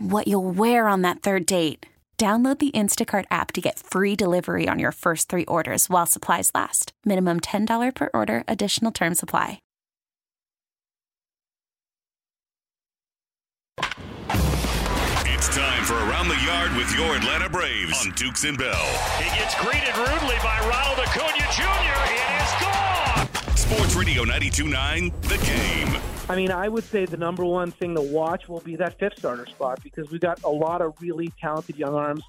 what you'll wear on that third date. Download the Instacart app to get free delivery on your first three orders while supplies last. Minimum $10 per order, additional term supply. It's time for Around the Yard with your Atlanta Braves on Dukes and Bell. He gets greeted rudely by Ronald Acuna Jr. It is gone. Sports Radio 92.9, The Game. I mean, I would say the number one thing to watch will be that fifth starter spot because we've got a lot of really talented young arms.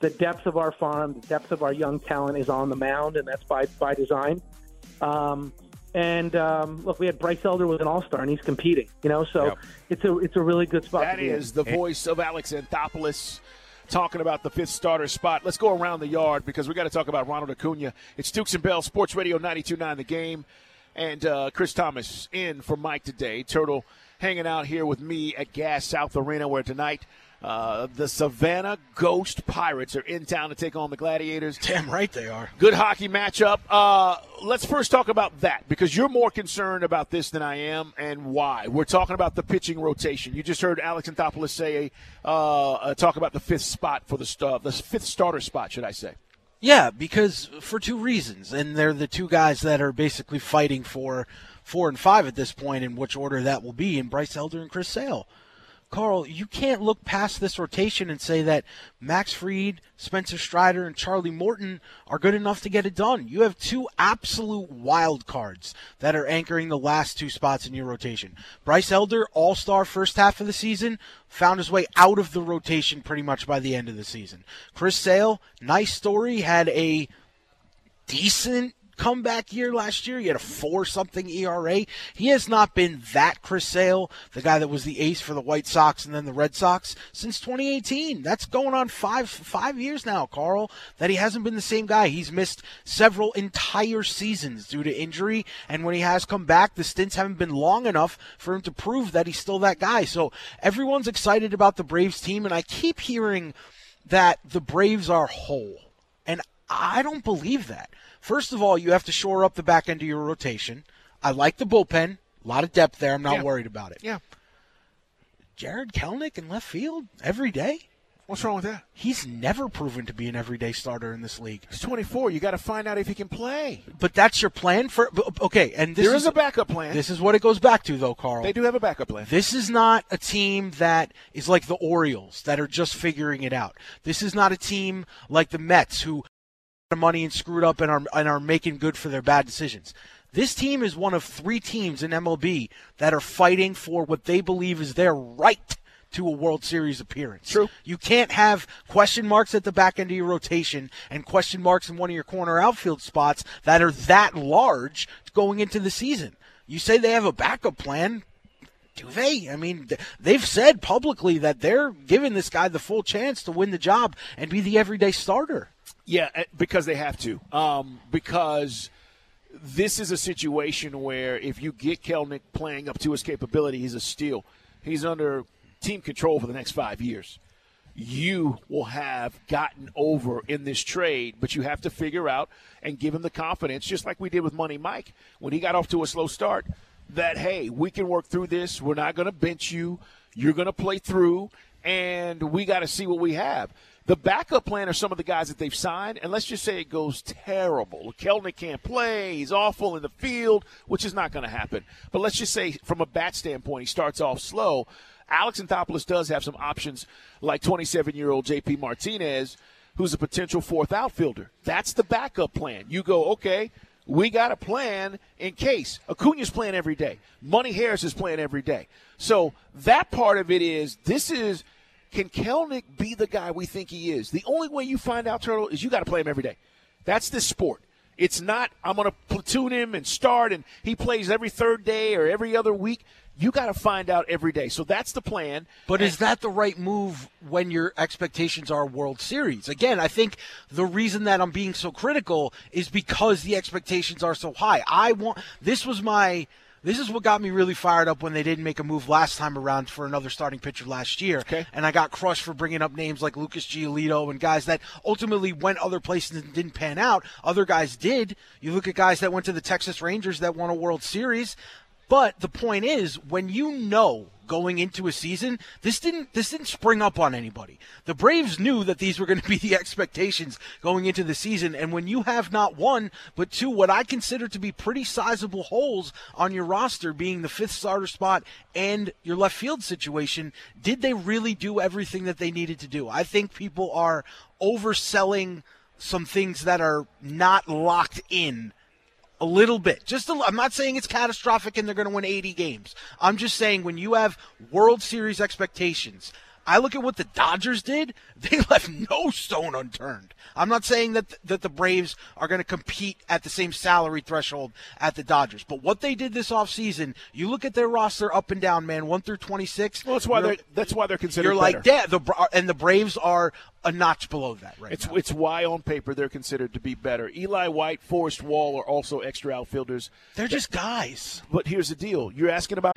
The depth of our farm, the depth of our young talent is on the mound, and that's by by design. Um, and um, look, we had Bryce Elder with an All Star, and he's competing. You know, so Yep. it's a it's a really good spot. That to be in. the voice of Alex Anthopoulos talking about the fifth starter spot. Let's go around the yard because we got to talk about Ronald Acuna. It's Dukes and Bell, Sports Radio 92.9 The Game. And uh, Chris Thomas in for Mike today. Turtle hanging out here with me at Gas South Arena where tonight uh, the Savannah Ghost Pirates are in town to take on the Gladiators. Damn right they are. Good hockey matchup. Uh, let's first talk about that because you're more concerned about this than I am, and why. We're talking about the pitching rotation. You just heard Alex Anthopoulos say, uh, uh, talk about the fifth spot for the st- the fifth starter spot, should I say? Yeah, because for two reasons, and they're the two guys that are basically fighting for four and five at this point, in which order that will be, in Bryce Elder and Chris Sale. Carl, you can't look past this rotation and say that Max Fried, Spencer Strider, and Charlie Morton are good enough to get it done. You have two absolute wild cards that are anchoring the last two spots in your rotation. Bryce Elder, all star first half of the season, found his way out of the rotation pretty much by the end of the season. Chris Sale, nice story, had a decent comeback year last year. He had a four something ERA. He has not been that Chris Sale, the guy that was the ace for the White Sox and then the Red Sox since 2018. That's going on five five years now, Carl. That he hasn't been the same guy. He's missed several entire seasons due to injury, and when he has come back, the stints haven't been long enough for him to prove that he's still that guy. So everyone's excited about the Braves team, and I keep hearing that the Braves are whole. And I don't believe that. First of all, you have to shore up the back end of your rotation. I like the bullpen. A lot of depth there. I'm not Yeah. worried about it. Yeah. Jarred Kelenic in left field every day. What's wrong with that? He's never proven to be an everyday starter in this league. He's 24. You got to find out if he can play. But that's your plan for okay. And this There is is a backup plan. This is what it goes back to, though, Carl. They do have a backup plan. This is not a team that is like the Orioles that are just figuring it out. This is not a team like the Mets who of money and screwed up and are and are making good for their bad decisions. This team is one of three teams in MLB that are fighting for what they believe is their right to a World Series appearance. True. You can't have question marks at the back end of your rotation and question marks in one of your corner outfield spots that are that large going into the season. You say they have a backup plan. Do they? I mean, they've said publicly that they're giving this guy the full chance to win the job and be the everyday starter. Yeah, eh, because they have to. Um, because this is a situation where if you get Kelenic playing up to his capability, he's a steal. He's under team control for the next five years. you will have gotten over in this trade, but you have to figure out and give him the confidence, just like we did with Money Mike when he got off to a slow start, that, hey, we can work through this. We're not going to bench you. You're going to play through, and we got to see what we have. The backup plan are some of the guys that they've signed, and let's just say it goes terrible. Kelenic can't play. He's awful in the field, which is not going to happen. But let's just say, from a bat standpoint, he starts off slow. Alex Anthopoulos does have some options, like 27 year old JP Martinez, who's a potential fourth outfielder. That's the backup plan. You go, okay, we got a plan in case. Acuna's playing every day. Money Harris is playing every day. So that part of it is this is – can Kelenic be the guy we think he is? The only way you find out, Turtle, is you got to play him every day. That's this sport. It's not, I'm going to platoon him and start, and he plays every third day or every other week. You got to find out every day. So that's the plan. But and is that the right move when your expectations are World Series? Again, I think the reason that I'm being so critical is because the expectations are so high. I want, this was my this is what got me really fired up when they didn't make a move last time around for another starting pitcher last year. Okay. And I got crushed for bringing up names like Lucas Giolito and guys that ultimately went other places and didn't pan out. Other guys did. You look at guys that went to the Texas Rangers that won a World Series. But the point is, when you know going into a season, this didn't this didn't spring up on anybody. The Braves knew that these were going to be the expectations going into the season, and when you have not one but two what I consider to be pretty sizable holes on your roster, being the fifth starter spot and your left field situation, did they really do everything that they needed to do? I think people are overselling some things that are not locked in a little bit. Just i I'm not saying it's catastrophic and they're going to win 80 games. I'm just saying when you have World Series expectations, I look at what the Dodgers did. They left no stone unturned. I'm not saying that th- that the Braves are going to compete at the same salary threshold at the Dodgers, but what they did this offseason, you look at their roster up and down, man, 1 through 26. Well, that's why they're that's why they're considered You're like, yeah, the and the Braves are a notch below that right it's, now. It's why on paper they're considered to be better. Eli White, Forrest Wall are also extra outfielders. They're just guys. But here's the deal. You're asking about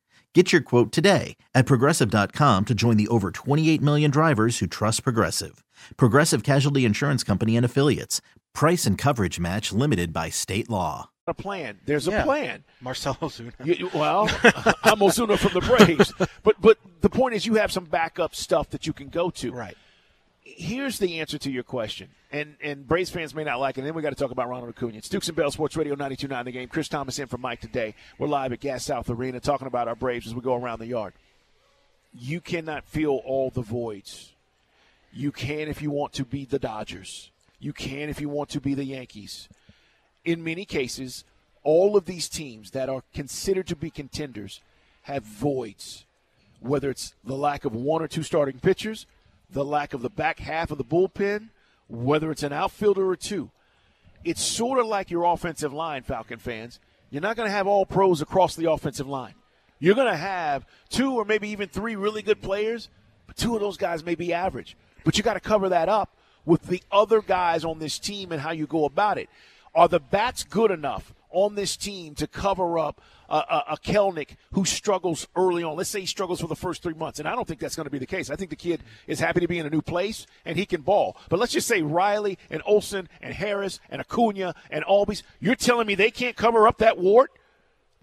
Get your quote today at progressive.com to join the over 28 million drivers who trust Progressive. Progressive Casualty Insurance Company and Affiliates. Price and coverage match limited by state law. A plan. There's Yeah. a plan. Marcell Ozuna. You- well, I'm Ozuna from the Braves, but but the point is you have some backup stuff that you can go to. Right. Here's the answer to your question, and and Braves fans may not like it. And then we got to talk about Ronald Acuna. It's Dukes and Bell Sports Radio 92.9 The Game. Chris Thomas in for Mike today. We're live at Gas South Arena talking about our Braves as we go around the yard. You cannot fill all the voids. You can if you want to be the Dodgers. You can if you want to be the Yankees. In many cases, all of these teams that are considered to be contenders have voids, whether it's the lack of one or two starting pitchers, the lack of the back half of the bullpen, whether it's an outfielder or two. It's sort of like your offensive line, Falcon fans. You're not going to have all pros across the offensive line. You're going to have two or maybe even three really good players, but two of those guys may be average. But you got to cover that up with the other guys on this team and how you go about it. Are the bats good enough on this team to cover up a, a, a Kelenic who struggles early on? Let's say he struggles for the first three months, and I don't think that's going to be the case. I think the kid is happy to be in a new place and he can ball. But let's just say Riley and Olson and Harris and Acuna and Albies, you're telling me they can't cover up that wart?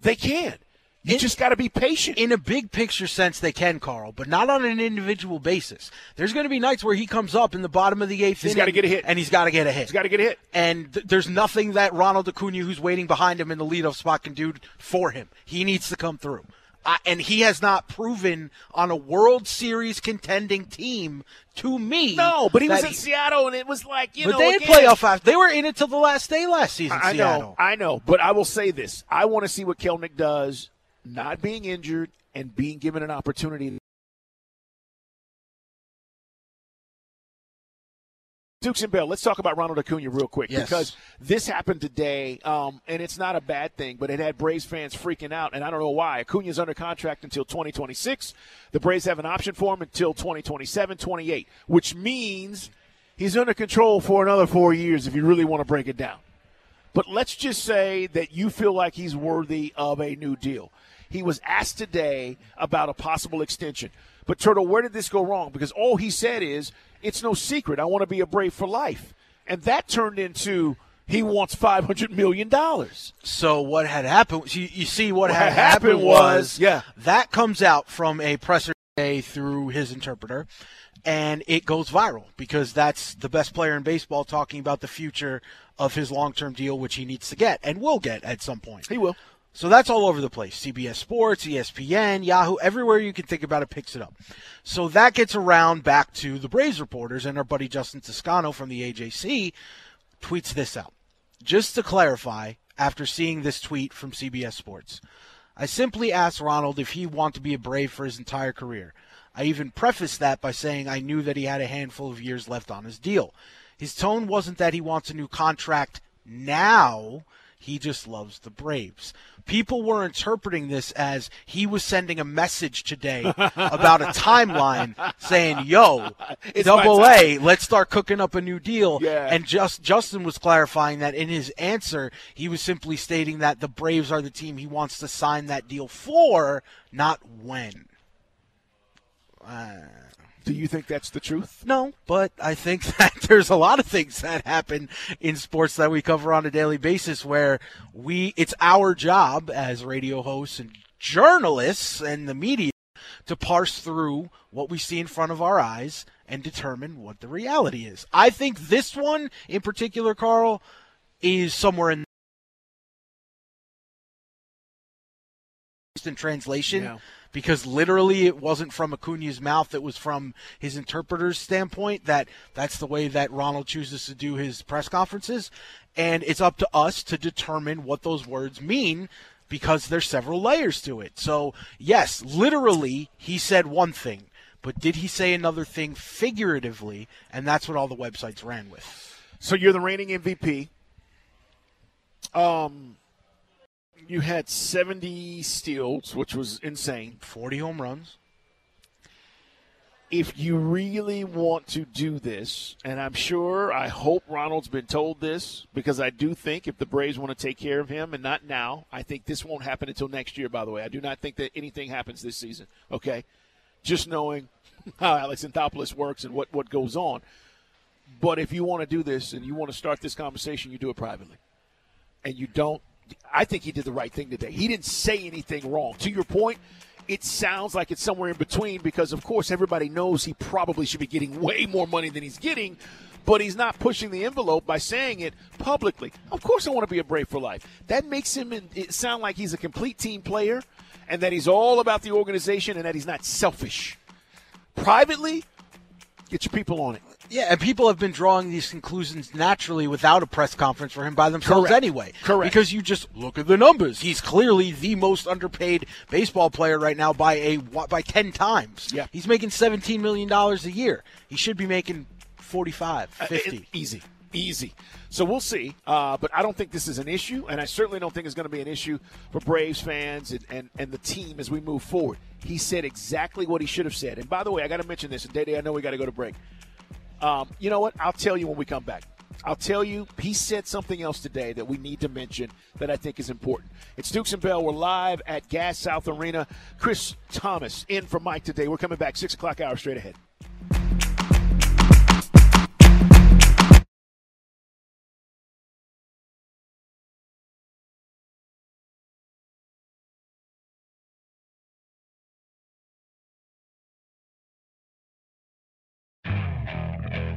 They can. You In- just got to be patient. In a big picture sense, they can, Carl, but not on an individual basis. There's going to be nights where he comes up in the bottom of the eighth. He's inning gotta get a hit. and he's got to get a hit. He's got to get a hit. and th- there's nothing that Ronald Acuna, who's waiting behind him in the leadoff spot, can do for him. He needs to come through. Uh, and he has not proven on a World Series contending team to me. No, but he was in Seattle, and it was like you but know. they had again- playoff after. They were in it till the last day last season. I Seattle. know, I know, but I will say this: I want to see what Kelenic does, not being injured and being given an opportunity. Dukes and Bell, let's talk about Ronald Acuna real quick Yes. because this happened today, um, and it's not a bad thing, but it had Braves fans freaking out, and I don't know why. Acuna's under contract until 2026. The Braves have an option for him until 2027, 28, which means he's under control for another four years if you really want to break it down. But let's just say that you feel like he's worthy of a new deal. He was asked today about a possible extension. But Turtle, where did this go wrong? Because all he said is, "It's no secret. I want to be a Brave for life," and that turned into he wants five hundred million dollars. So what had happened? You, you see, what, What had happened happened was- was, yeah. that comes out from a presser day through his interpreter, and it goes viral because that's the best player in baseball talking about the future of his long-term deal, which he needs to get and will get at some point. He will. So that's all over the place. CBS Sports, ESPN, Yahoo, everywhere you can think about it picks it up. So that gets around back to the Braves reporters, and our buddy Justin Toscano from the AJC tweets this out. Just to clarify, after seeing this tweet from CBS Sports, I simply asked Ronald if he wanted to be a Brave for his entire career. I even prefaced that by saying I knew that he had a handful of years left on his deal. His tone wasn't that he wants a new contract now, he just loves the Braves. People were interpreting this as he was sending a message today about a timeline saying, yo, It's double A, let's start cooking up a new deal. Yeah. And just Justin was clarifying that in his answer, he was simply stating that the Braves are the team he wants to sign that deal for, not when. Uh, Do you think that's the truth? No, but I think that there's a lot of things that happen in sports that we cover on a daily basis where we it's our job as radio hosts and journalists and the media to parse through what we see in front of our eyes and determine what the reality is. I think this one in particular, Carl, is somewhere in in translation Yeah. because literally it wasn't from Acuna's mouth. It was from his interpreter's standpoint that that's the way that Ronald chooses to do his press conferences. And it's up to us to determine what those words mean because there's several layers to it. So yes literally he said one thing but did he say another thing figuratively? And that's what all the websites ran with. So you're the reigning MVP. Um, you had 70 steals, which was insane. 40 home runs if you really want to do this, and I'm sure, I hope Ronald's been told this because I do think if the Braves want to take care of him, and not now, I think this won't happen until next year, by the way. I do not think that anything happens this season, okay? Just knowing how Alex Anthopoulos works and what, what goes on. But if you want to do this and you want to start this conversation, you do it privately. And you don't. I think he did the right thing today. He didn't say anything wrong. To your point, it sounds like it's somewhere in between because, of course, everybody knows he probably should be getting way more money than he's getting, but he's not pushing the envelope by saying it publicly. Of course, I want to be a Brave for life. That makes him it sound like he's a complete team player and that he's all about the organization and that he's not selfish. Privately, get your people on it. Yeah, and people have been drawing these conclusions naturally without a press conference for him by themselves Correct. anyway. Correct. Because you just look at the numbers. He's clearly the most underpaid baseball player right now by a by 10 times. Yeah. He's making 17 million dollars a year. He should be making 45, Uh, it- easy, easy. So we'll see. Uh, but I don't think this is an issue, and I certainly don't think it's going to be an issue for Braves fans and, and, and the team as we move forward. He said exactly what he should have said. And by the way, I got to mention this, and Day Day, I know we got to go to break. Um, you know what? I'll tell you when we come back. I'll tell you, he said something else today that we need to mention that I think is important. It's Dukes and Bell. We're live at Gas South Arena. Chris Thomas in for Mike today. We're coming back 6 o'clock hour straight ahead.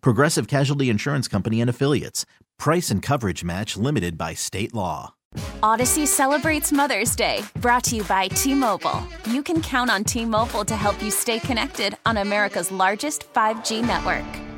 Progressive Casualty Insurance Company and Affiliates. Price and coverage match limited by state law. Odyssey celebrates Mother's Day, brought to you by T Mobile. You can count on T Mobile to help you stay connected on America's largest 5G network.